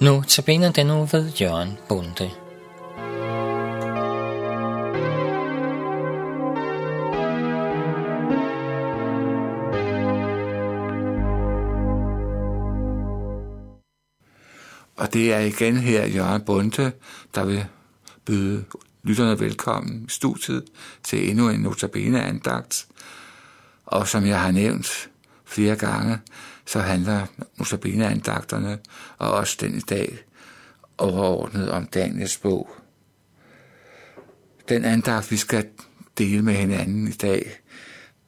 Nu tabiner den nu ved Jørgen Bunde. Og det er igen her Jørgen Bunde, der vil byde lytterne velkommen i studiet til endnu en notabene andagt. Og som jeg har nævnt flere gange, så handler notabene andagterne og også den i dag overordnet om Daniels bog. Den andagt, vi skal dele med hinanden i dag,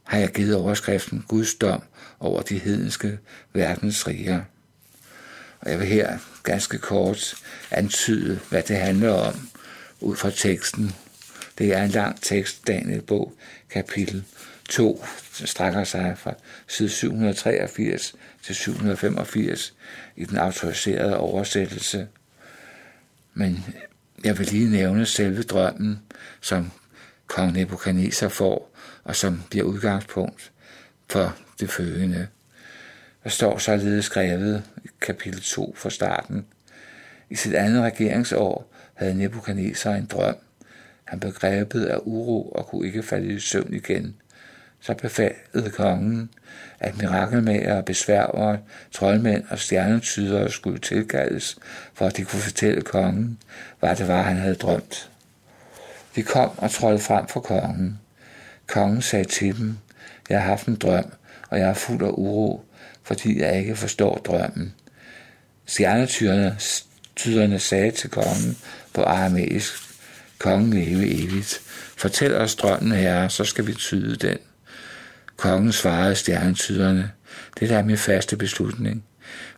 har jeg givet overskriften Guds dom over de hedenske verdensriger. Og jeg vil her ganske kort antyde, hvad det handler om ud fra teksten. Det er en lang tekst, Daniel bog, kapitel 2, strækker sig fra side 783 til 785 i den autoriserede oversættelse. Men jeg vil lige nævne selve drømmen, som kong Nebuchadnezzar får, og som bliver udgangspunkt for det følgende. Der står således skrevet i kapitel 2 fra starten. I sit andet regeringsår havde Nebuchadnezzar en drøm. Han blev grebet af uro og kunne ikke falde i søvn igen. Så befalede kongen, at mirakelmager, besværgere, troldmænd og stjernetydere skulle tilkaldes, for at de kunne fortælle kongen, hvad det var, han havde drømt. De kom og trådte frem for kongen. Kongen sagde til dem, jeg har haft en drøm, og jeg er fuld af uro, fordi jeg ikke forstår drømmen. Stjernetyderne sagde til kongen på aramæisk, kongen leve evigt. Fortæl os drømmen, herre, så skal vi tyde den. Kongen svarede stjernetyderne, det er min faste beslutning.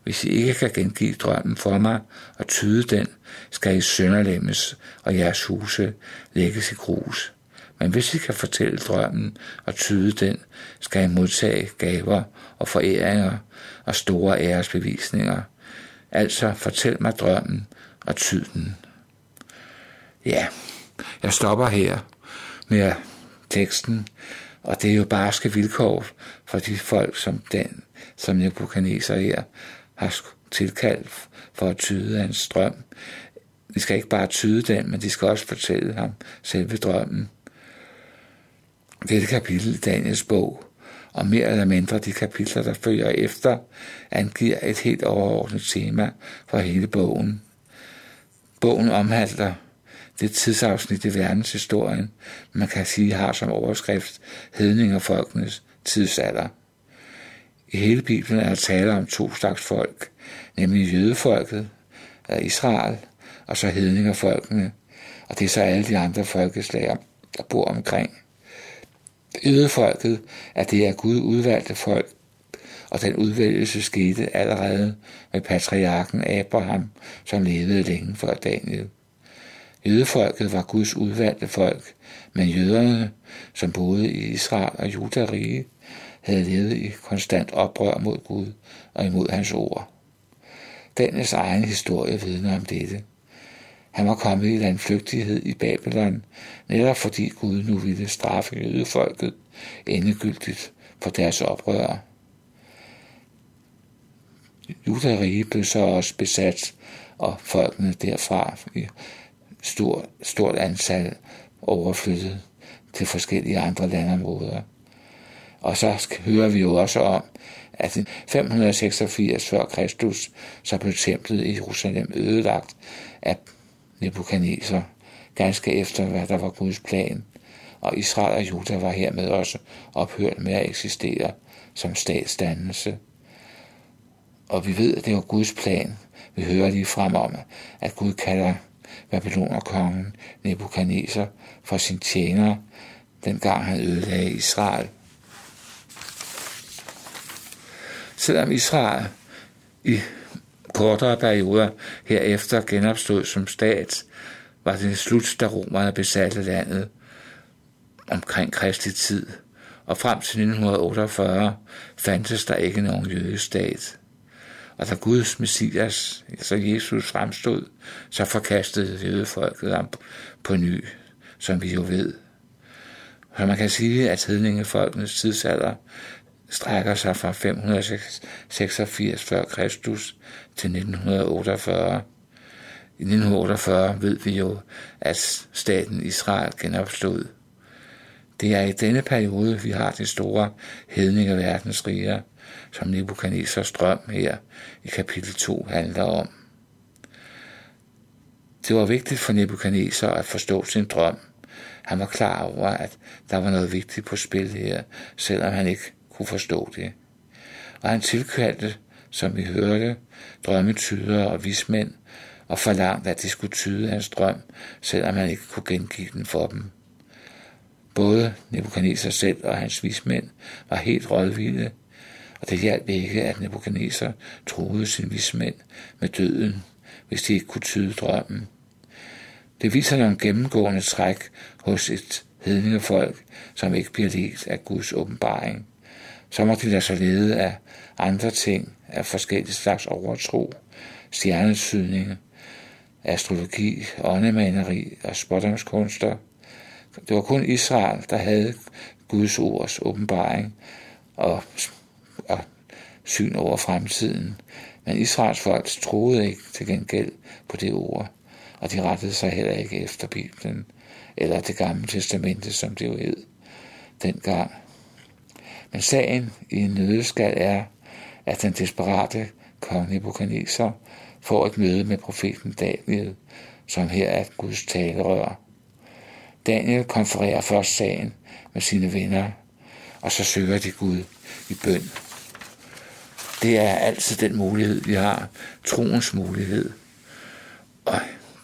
Hvis I ikke kan gengive drømmen for mig og tyde den, skal I sønderlemmes og jeres huse lægges i grus. Men hvis I kan fortælle drømmen og tyde den, skal I modtage gaver og foræringer og store æresbevisninger. Altså fortæl mig drømmen og tyd den. Ja, jeg stopper her med teksten, og det er jo barske vilkår for de folk, som den, som Nebuchadnezzar her har tilkaldt for at tyde hans drøm. De skal ikke bare tyde den, men de skal også fortælle ham selve drømmen. Dette kapitel i Daniels bog, og mere eller mindre de kapitler, der følger efter, angiver et helt overordnet tema for hele bogen. Bogen omhandler det tidsafsnit i verdenshistorien, man kan sige har som overskrift hedningerfolkenes tidsalder. I hele Bibelen er der tale om to slags folk, nemlig jødefolket af Israel, og så hedningerfolkene, og det er så alle de andre folkeslag, der bor omkring. Jødefolket er det af Gud udvalgte folk, og den udvælgelse skete allerede med patriarken Abraham, som levede længe før Daniel. Jødefolket var Guds udvalgte folk, men jøderne, som boede i Israel og Judarige, havde levet i konstant oprør mod Gud og imod hans ord. Daniels egen historie vidner om dette. Han var kommet i landflygtighed i Babylon, netop fordi Gud nu ville straffe jødefolket endegyldigt for deres oprør. Judarige blev så også besat, og folkene derfra stort, stort antal overflyttet til forskellige andre landområder. Og så hører vi jo også om, at i 586 før Kristus, så blev templet i Jerusalem ødelagt af Nebuchadnezzar, ganske efter hvad der var Guds plan, og Israel og Juda var hermed også ophørt med at eksistere som statsdannelse. Og vi ved, at det var Guds plan. Vi hører lige frem om, at Gud kalder Babylonerkongen Nebuchadnezzar for sin tjener, dengang han ødelagde Israel. Selvom Israel i kortere perioder herefter genopstod som stat, var det slut, da romerne besatte landet omkring Kristi tid, og frem til 1948 fandtes der ikke nogen jødisk stat. Og da Guds messias, altså Jesus, fremstod, så forkastede jødefolket ham på ny, som vi jo ved. Så man kan sige, at hedningefolkenes tidsalder strækker sig fra 586 før Kristus til 1948. I 1948 ved vi jo, at staten Israel genopstod. Det er i denne periode, vi har de store hedninge verdensriger, som Nebuchadnezzars drøm her i kapitel 2 handler om. Det var vigtigt for Nebuchadnezzar at forstå sin drøm. Han var klar over, at der var noget vigtigt på spil her, selvom han ikke kunne forstå det. Og han tilkaldte, som vi hørte, drømmetyder og vismænd, og forlangte, at de skulle tyde hans drøm, selvom han ikke kunne gengive den for dem. Både Nebuchadnezzar selv og hans vismænd var helt rådvilde, og det hjalp ikke, at Nebuchadnezzar troede sin vismænd med døden, hvis de ikke kunne tyde drømmen. Det viser nogle gennemgående træk hos et hedningefolk, som ikke bliver ledt af Guds åbenbaring. Så må de lade sig lede af andre ting, af forskellige slags overtro, stjernesydning, astrologi, åndemaneri og spådomskunster. Det var kun Israel, der havde Guds ords åbenbaring og syn over fremtiden. Men Israels folk troede ikke til gengæld på det ord og de rettede sig heller ikke efter Bibelen, eller det gamle testamente, som det jo hed dengang. Men sagen i en nødeskal er, at den desperate kong Nebuchadnezzar får et møde med profeten Daniel, som her er Guds talerør. Daniel konfererer først sagen med sine venner, og så søger de Gud i bøn. Det er altid den mulighed, vi har, troens mulighed. Og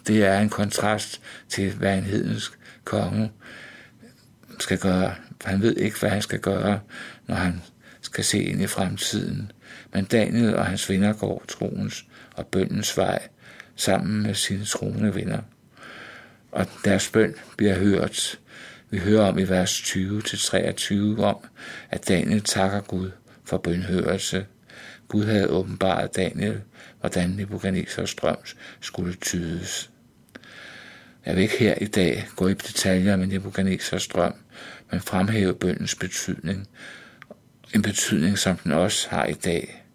det er en kontrast til, hvad en hedensk konge skal gøre. For han ved ikke, hvad han skal gøre, når han skal se ind i fremtiden. Men Daniel og hans venner går troens og bøndens vej sammen med sine troende venner. Og deres bøn bliver hørt. Vi hører om i vers 20-23 om, at Daniel takker Gud for bønhørelse. Gud havde åbenbaret Daniel, hvordan Nebuchadnezzars drøm skulle tydes. Jeg vil ikke her i dag gå i detaljer med Nebuchadnezzars drøm, men fremhæve bøndens betydning. En betydning, som den også har i dag.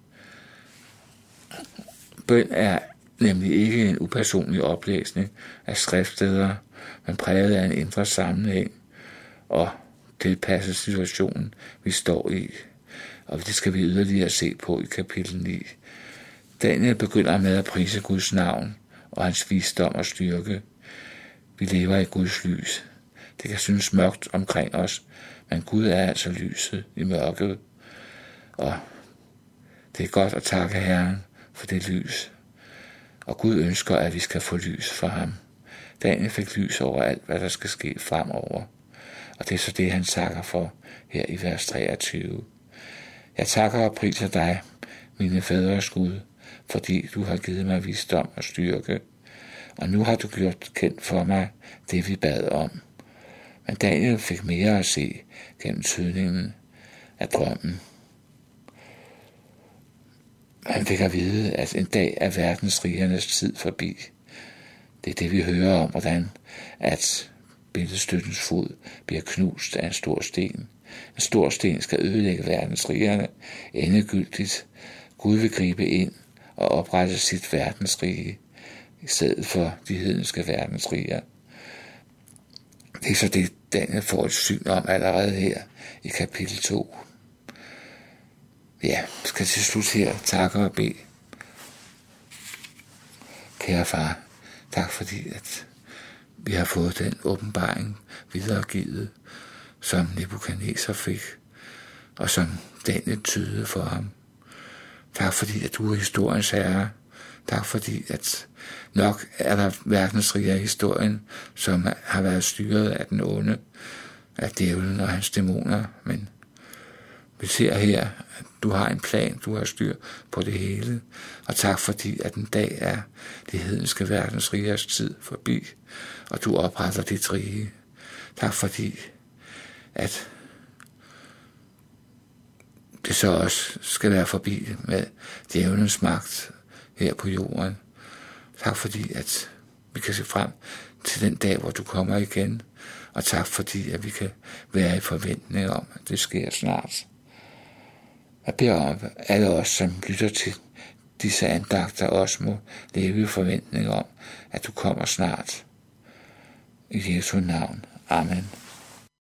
Bøn er nemlig ikke en upersonlig oplæsning af skriftsteder, men præget af en indre sammenhæng og tilpasset situationen, vi står i. Og det skal vi yderligere se på i kapitel 9. Daniel begynder med at prise Guds navn og hans visdom og styrke. Vi lever i Guds lys. Det kan synes mørkt omkring os, men Gud er altså lyset i mørket. Og det er godt at takke Herren for det lys. Og Gud ønsker, at vi skal få lys for ham. Daniel fik lys over alt, hvad der skal ske fremover. Og det er så det, han takker for her i vers 23. Jeg takker og priser dig, mine fædres Gud, fordi du har givet mig visdom og styrke, og nu har du gjort kendt for mig det, vi bad om. Men Daniel fik mere at se gennem tydningen af drømmen. Han fik at vide, at en dag er verdensrigernes tid forbi. Det er det, vi hører om, hvordan at billedstøttens fod bliver knust af en stor sten. En stor sten skal ødelægge verdens rigerne endegyldigt. Gud vil gribe ind og oprette sit verdensrige i stedet for de hedenske verdensriger. Det er så det, Daniel får et syn om allerede her i kapitel 2. Ja, skal til slut her takke og bede. Kære far, tak fordi, at vi har fået den åbenbaring videregivet, som Nebuchadnezzar fik, og som Daniel tydede for ham. Tak fordi, at du er historiens herre. Tak fordi, at Nok er der verdensrige af historien, som har været styret af den onde, af djævlen og hans dæmoner, men vi ser her, at du har en plan, du har styr på det hele, og tak fordi, at en dag er det hedenske verdens rigers tid forbi, og du opretter dit rige. Tak fordi, at det så også skal være forbi med djævelens magt her på jorden. Tak fordi, at vi kan se frem til den dag, hvor du kommer igen. Og tak fordi, at vi kan være i forventning om, at det sker snart. Jeg beder om, at alle os, som lytter til disse andagter, også må leve i forventning om, at du kommer snart. I Jesu navn. Amen.